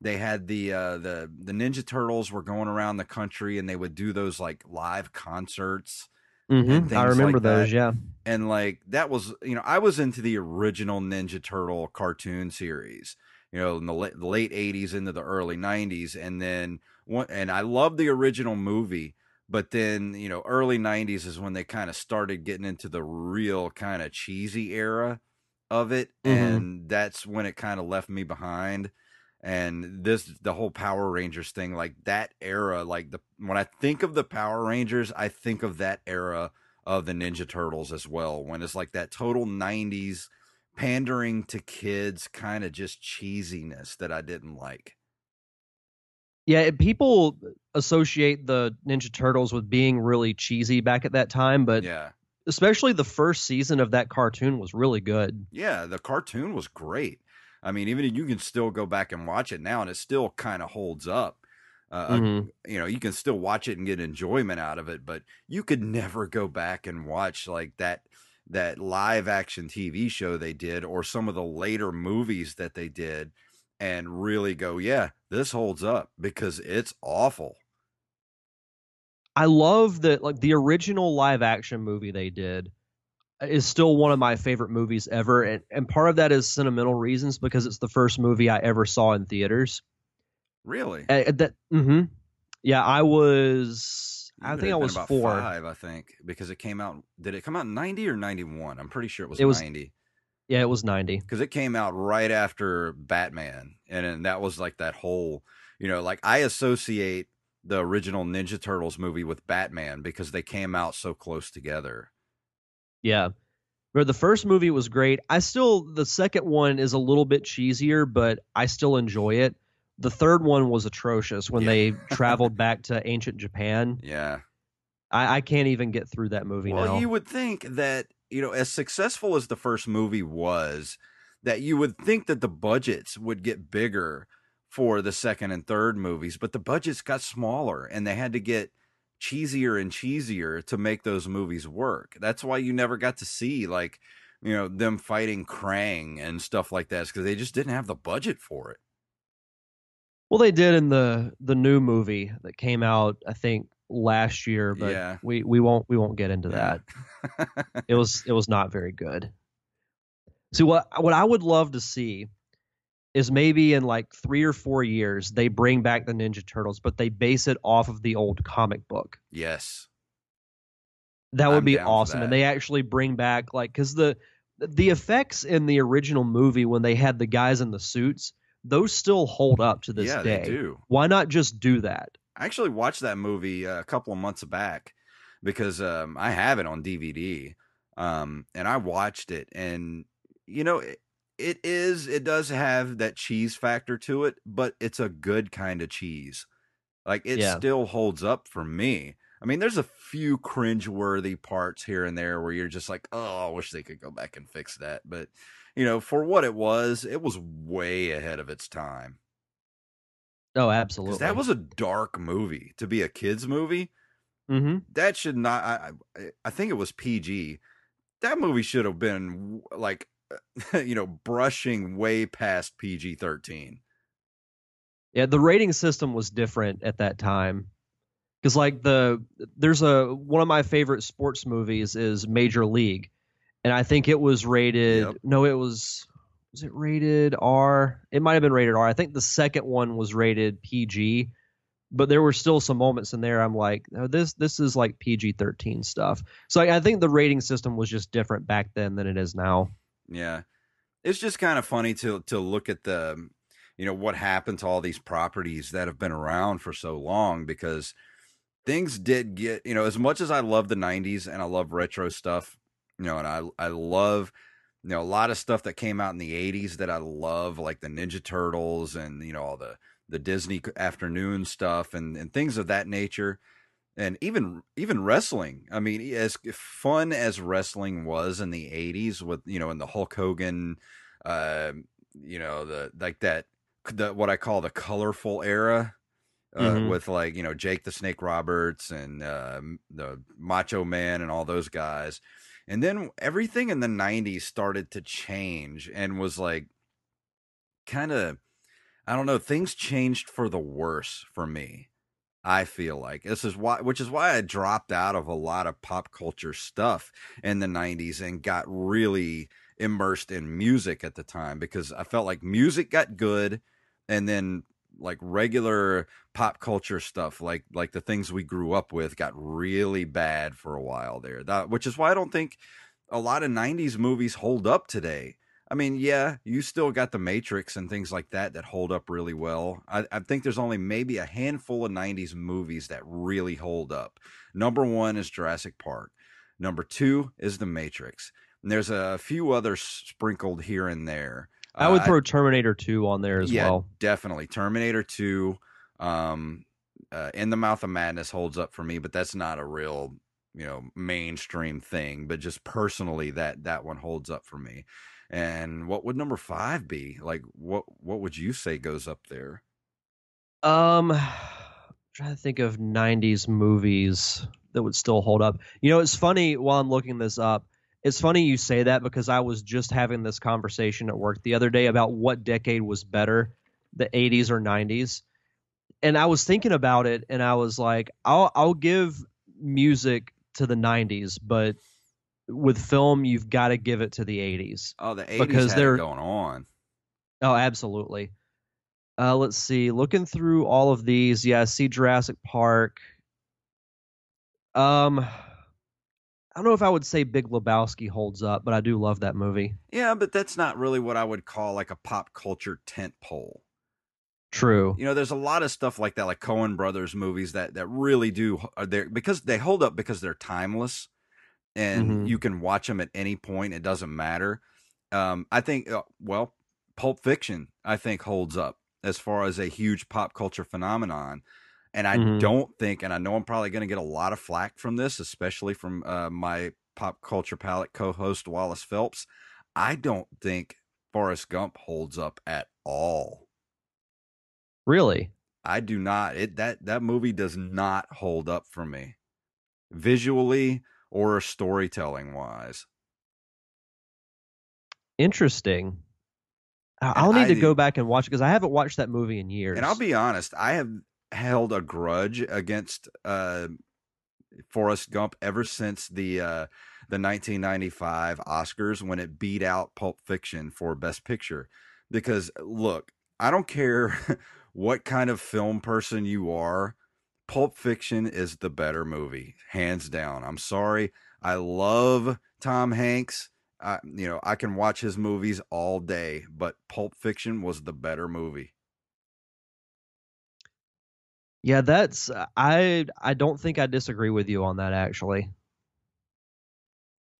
A: they had the uh, the the Ninja Turtles were going around the country, and they would do those like live concerts
B: mm-hmm. i remember
A: like that.
B: those yeah
A: and like that was you know i was into the original ninja turtle cartoon series you know, in the late, the late 80s into the early 90s. And then, one, and I love the original movie, but then, you know, early 90s is when they kind of started getting into the real kind of cheesy era of it.
B: Mhm.
A: And that's when it kind of left me behind. And this, the whole Power Rangers thing, like that era, like the, when I think of the Power Rangers, I think of that era of the Ninja Turtles as well, when it's like that total 90s pandering to kids kind of just cheesiness that I didn't like.
B: Yeah, people associate the Ninja Turtles with being really cheesy back at that time, but
A: yeah.
B: especially the first season of that cartoon was really good.
A: Yeah, the cartoon was great. I mean, even you can still go back and watch it now, and it still kind of holds up. Uh,
B: Mhm.
A: You know, you can still watch it and get enjoyment out of it, but you could never go back and watch like that that live action TV show they did, or some of the later movies that they did, and really go, yeah, this holds up because it's awful.
B: I love that like the original live action movie they did is still one of my favorite movies ever and, and part of that is sentimental reasons because it's the first movie I ever saw in theaters.
A: Really,
B: Uh, that mhm. Yeah, I was
A: You
B: I think I was
A: about
B: 4.
A: five, I think, because it came out. Did it come out in ninety or ninety one? I'm pretty sure it was,
B: It was-
A: ninety.
B: Yeah, it was 90.
A: because it came out right after Batman, and, and that was like that whole, you know, like I associate the original Ninja Turtles movie with Batman because they came out so close together.
B: Yeah. But the first movie was great. I still the second one is a little bit cheesier, but I still enjoy it. The third one was atrocious when
A: Yeah.
B: they traveled back to ancient Japan.
A: Yeah.
B: I, I can't even get through that movie
A: Well,
B: now.
A: you would think that you know, as successful as the first movie was, that you would think that the budgets would get bigger for the second and third movies, but the budgets got smaller, and they had to get cheesier and cheesier to make those movies work. That's why you never got to see like you know them fighting Krang and stuff like that because they just didn't have the budget for it.
B: Well, they did in the the new movie that came out, I think, last year, but
A: Yeah.
B: we we won't we won't get into
A: Yeah.
B: that. It was it was not very good. See what what I would love to see is maybe in like three or four years they bring back the Ninja Turtles, but they base it off of the old comic book.
A: yes.
B: That would
A: I'm
B: be awesome, and they actually bring back like because the the effects in the original movie when they had the guys in the suits, those still hold up to this
A: yeah,
B: day.
A: they do.
B: Why not just do that?
A: I actually watched that movie uh, a couple of months back because um, I have it on DVD, um, and I watched it, and you know, it, it is it does have that cheese factor to it, but it's a good kind of cheese. Like it
B: Yeah.
A: still holds up for me. I mean, there's a few cringe-worthy parts here and there where you're just like, oh, I wish they could go back and fix that. But you know, for what it was, it was way ahead of its time.
B: Oh, absolutely.
A: that was a dark movie to be a kids movie.
B: hmm
A: That should not. I, I think it was PG. That movie should have been like, you know, brushing way past PG thirteen.
B: Yeah, the rating system was different at that time. Cuz like the there's a one of my favorite sports movies is Major League. And I think it was rated
A: Yep.
B: no, it was was it rated R? It might have been rated R. I think the second one was rated PG. But there were still some moments in there I'm like, oh, this this is like PG-13 stuff. So I, I think the rating system was just different back then than it is now.
A: Yeah, it's just kind of funny to to look at the, you know, what happened to all these properties that have been around for so long because things did get, you know, as much as I love the '90s and I love retro stuff, you know, and I I love you know a lot of stuff that came out in the 80s that I love like the Ninja Turtles and you know all the the Disney afternoon stuff and and things of that nature and even even wrestling I mean as fun as wrestling was in the 80s with you know in the Hulk Hogan uh you know the like that the what I call the colorful era uh,
B: Mhm.
A: with like you know Jake the Snake Roberts and uh, the Macho Man and all those guys, and then everything in the '90s started to change and was like kind of I don't know things changed for the worse for me. I feel like. This is why, which is why I dropped out of a lot of pop culture stuff in the '90s and got really immersed in music at the time because I felt like music got good and then like regular pop culture stuff like like the things we grew up with got really bad for a while there. That which is why i don't think a lot of 90s movies hold up today i mean yeah you still got the matrix and things like that that hold up really well i, I think there's only maybe a handful of 90s movies that really hold up number one is jurassic park number two is the matrix and there's a few others sprinkled here and there
B: I would throw Terminator 2 on there as
A: yeah,
B: well.
A: Definitely. Terminator 2, um, uh, In the Mouth of Madness holds up for me, but that's not a real, you know, mainstream thing. But just personally, that that one holds up for me. And what would number five be? Like, what what would you say goes up there?
B: Um, trying to think of '90s movies that would still hold up. You know, it's funny while I'm looking this up it's funny you say that because I was just having this conversation at work the other day about what decade was better, the 80s or 90s. And I was thinking about it and I was like, I'll I'll give music to the 90s, but with film you've got to give it to the 80s.
A: Oh, the 80s because they're going on.
B: Oh, absolutely. Uh, let's see. Looking through all of these, yeah, I see Jurassic Park. Um, I don't know if I would say Big Lebowski holds up, but I do love that movie.
A: Yeah, but that's not really what I would call like a pop culture tent pole.
B: True.
A: You know, there's a lot of stuff like that, like Coen Brothers movies that that really do are there because they hold up because they're timeless, and mm-hmm. you can watch them at any point. It doesn't matter. Um, I think, uh, well, Pulp Fiction, I think holds up as far as a huge pop culture phenomenon. And I mm-hmm. don't think, and I know I'm probably going to get a lot of flack from this, especially from uh, my pop culture palette co-host Wallace Phelps. I don't think Forrest Gump holds up at all.
B: Really?
A: I do not. It that that movie does not hold up for me, visually or storytelling wise.
B: Interesting. I'll need I, to go back and watch it because I haven't watched that movie in years.
A: And I'll be honest, I have held a grudge against uh, Forrest Gump ever since the uh, the 1995 Oscars when it beat out Pulp Fiction for Best Picture. Because look, I don't care what kind of film person you are, Pulp Fiction is the better movie, hands down. I'm sorry, I love Tom Hanks. I, you know, I can watch his movies all day, but Pulp Fiction was the better movie.
B: Yeah, that's uh, I I don't think I disagree with you on that actually.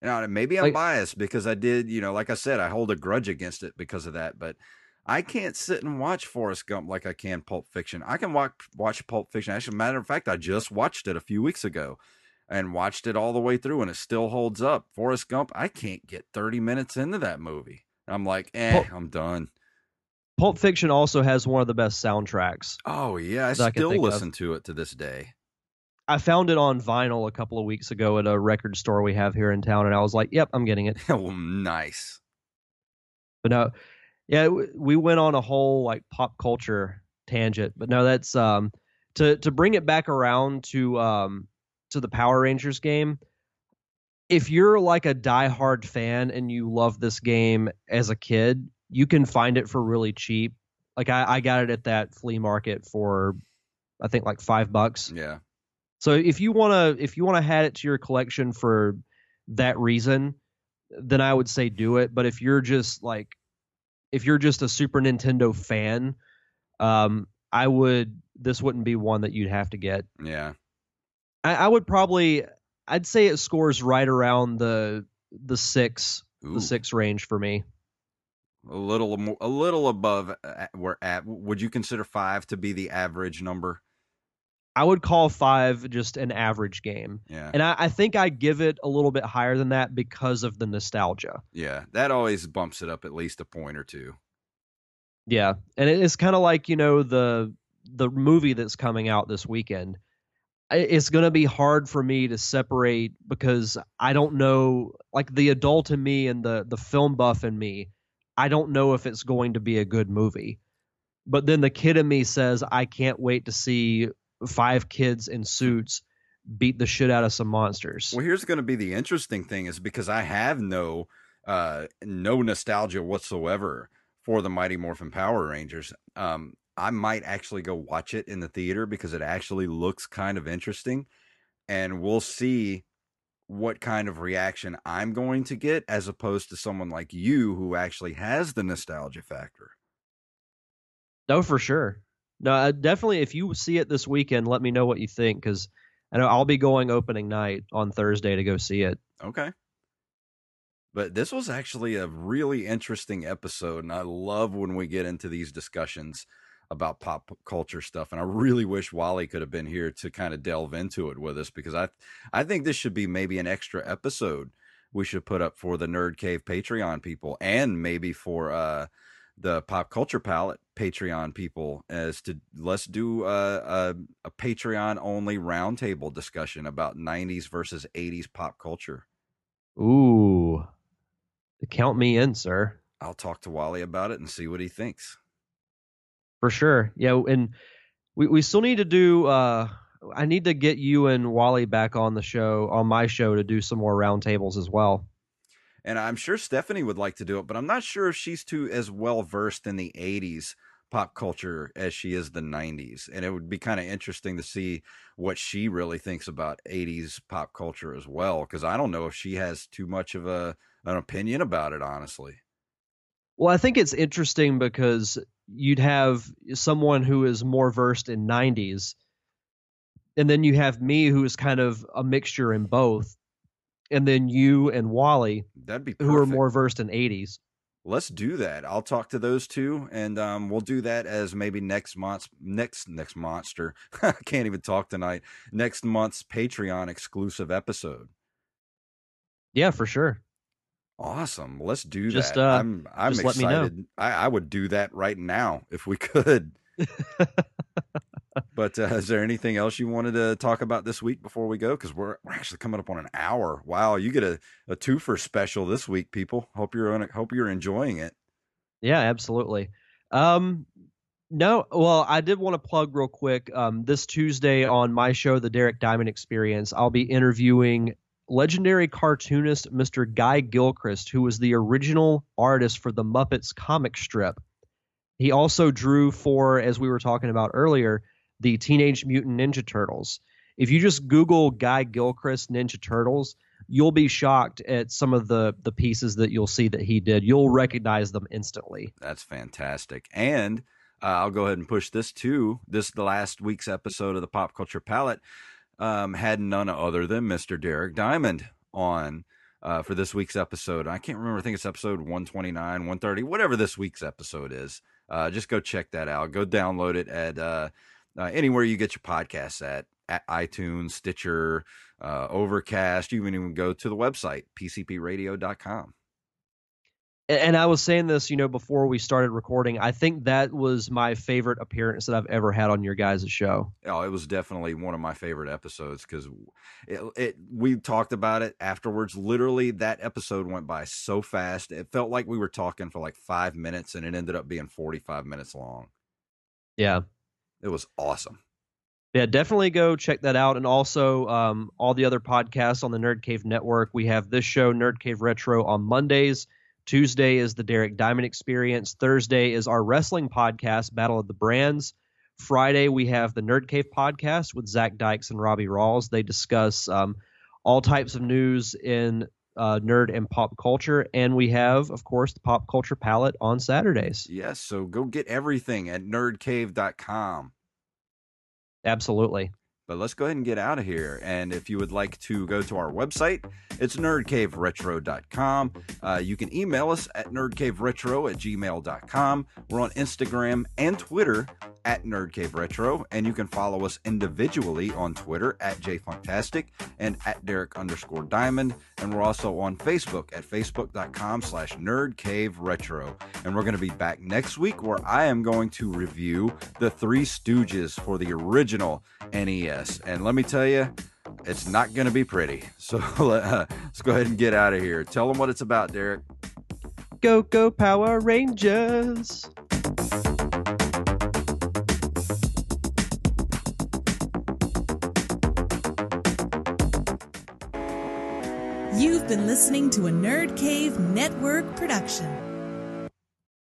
A: You know, maybe I'm like, biased because I did, you know, like I said, I hold a grudge against it because of that, but I can't sit and watch Forrest Gump like I can Pulp Fiction. I can watch watch Pulp Fiction. As a matter of fact, I just watched it a few weeks ago and watched it all the way through and it still holds up. Forrest Gump, I can't get 30 minutes into that movie. I'm like, eh, I'm done.
B: Pulp Fiction also has one of the best soundtracks.
A: Oh yeah, I still I listen of. to it to this day.
B: I found it on vinyl a couple of weeks ago at a record store we have here in town, and I was like, "Yep, I'm getting it."
A: oh, nice.
B: But no, yeah, we went on a whole like pop culture tangent, but no, that's um to to bring it back around to um to the Power Rangers game. If you're like a diehard fan and you love this game as a kid, you can find it for really cheap. Like I, I got it at that flea market for I think like five bucks.
A: Yeah.
B: So if you wanna if you wanna add it to your collection for that reason, then I would say do it. But if you're just like if you're just a Super Nintendo fan, um, I would this wouldn't be one that you'd have to get.
A: Yeah.
B: I, I would probably I'd say it scores right around the the six Ooh. the six range for me
A: a little a little above where at would you consider five to be the average number
B: i would call five just an average game.
A: Yeah.
B: And I, I, think i give it a little bit higher than that because of the nostalgia.
A: Yeah that always bumps it up at least a point or two.
B: Yeah and it's kind of like you know the the movie that's coming out this weekend. It's going to be hard for me to separate because i don't know like the adult in me and the the film buff in me I don't know if it's going to be a good movie. But then the kid in me says, I can't wait to see five kids in suits beat the shit out of some monsters.
A: Well, here's going to be the interesting thing is because I have no uh, no nostalgia whatsoever for the Mighty Morphin Power Rangers. Um, I might actually go watch it in the theater because it actually looks kind of interesting, and we'll see what kind of reaction I'm going to get as opposed to someone like you who actually has the nostalgia factor.
B: No, for sure. No, uh, definitely. If you see it this weekend, let me know what you think because I know I'll be going opening night on Thursday to go see it.
A: Okay. But this was actually a really interesting episode, and I love when we get into these discussions about pop culture stuff. And I really wish Wally could have been here to kind of delve into it with us because I, I think this should be maybe an extra episode we should put up for the Nerd Cave Patreon people, and maybe for uh, the Pop Culture Palette Patreon people, as to let's do a, a, a Patreon only roundtable discussion about '90s versus '80s pop culture.
B: Ooh, count me in, sir.
A: I'll talk to Wally about it and see what he thinks.
B: For sure. Yeah, and we, we still need to do uh I need to get you and Wally back on the show on my show to do some more roundtables as well.
A: And I'm sure Stephanie would like to do it, but I'm not sure if she's too as well versed in the 80s pop culture as she is the 90s. And it would be kind of interesting to see what she really thinks about 80s pop culture as well because I don't know if she has too much of a an opinion about it honestly.
B: Well, I think it's interesting because you'd have someone who is more versed in 90s and then you have me who is kind of a mixture in both and then you and wally
A: that'd be
B: perfect. who are more versed in 80s
A: let's do that i'll talk to those two and um, we'll do that as maybe next month's next next monster i can't even talk tonight next month's patreon exclusive episode
B: yeah for sure
A: Awesome. Let's do just, that. Uh, I'm I'm excited. I, I would do that right now if we could. but uh, is there anything else you wanted to talk about this week before we go? Because we're, we're actually coming up on an hour. Wow, you get a, a twofer special this week, people. Hope you're on, hope you're enjoying it.
B: Yeah, absolutely. Um, no, well, I did want to plug real quick. Um, this Tuesday on my show, The Derek Diamond Experience, I'll be interviewing legendary cartoonist Mr. Guy Gilchrist, who was the original artist for the Muppets comic strip. He also drew for, as we were talking about earlier, the Teenage Mutant Ninja Turtles. If you just Google Guy Gilchrist Ninja Turtles, you'll be shocked at some of the the pieces that you'll see that he did. You'll recognize them instantly.
A: That's fantastic. And uh, I'll go ahead and push this too. This the last week's episode of the Pop Culture Palette um, had none other than Mr. Derek Diamond on uh, for this week's episode. I can't remember. I think it's episode 129, 130, whatever this week's episode is. Uh, just go check that out. Go download it at uh, uh anywhere you get your podcasts at, at iTunes, Stitcher, uh, Overcast. You can even go to the website, pcpradio.com
B: and I was saying this, you know, before we started recording. I think that was my favorite appearance that I've ever had on your guys' show.
A: Oh, it was definitely one of my favorite episodes because it, it, we talked about it afterwards. Literally, that episode went by so fast. It felt like we were talking for like five minutes, and it ended up being forty-five minutes long.
B: Yeah,
A: it was awesome.
B: Yeah, definitely go check that out. And also, um, all the other podcasts on the Nerd Cave Network. We have this show, Nerd Cave Retro, on Mondays. Tuesday is the Derek Diamond Experience. Thursday is our wrestling podcast, Battle of the Brands. Friday, we have the Nerd Cave podcast with Zach Dykes and Robbie Rawls. They discuss um, all types of news in uh, nerd and pop culture. And we have, of course, the pop culture palette on Saturdays.
A: Yes. So go get everything at nerdcave.com.
B: Absolutely.
A: But let's go ahead and get out of here. And if you would like to go to our website, it's nerdcaveretro.com. Uh, you can email us at nerdcaveretro at gmail.com. We're on Instagram and Twitter at nerdcaveretro. And you can follow us individually on Twitter at jfantastic and at Derek underscore diamond. And we're also on Facebook at facebook.com slash nerdcaveretro. And we're going to be back next week where I am going to review the Three Stooges for the original NES. And let me tell you, it's not going to be pretty. So uh, let's go ahead and get out of here. Tell them what it's about, Derek.
B: Go, go, Power Rangers.
C: You've You've been listening to a Nerd Cave Network production.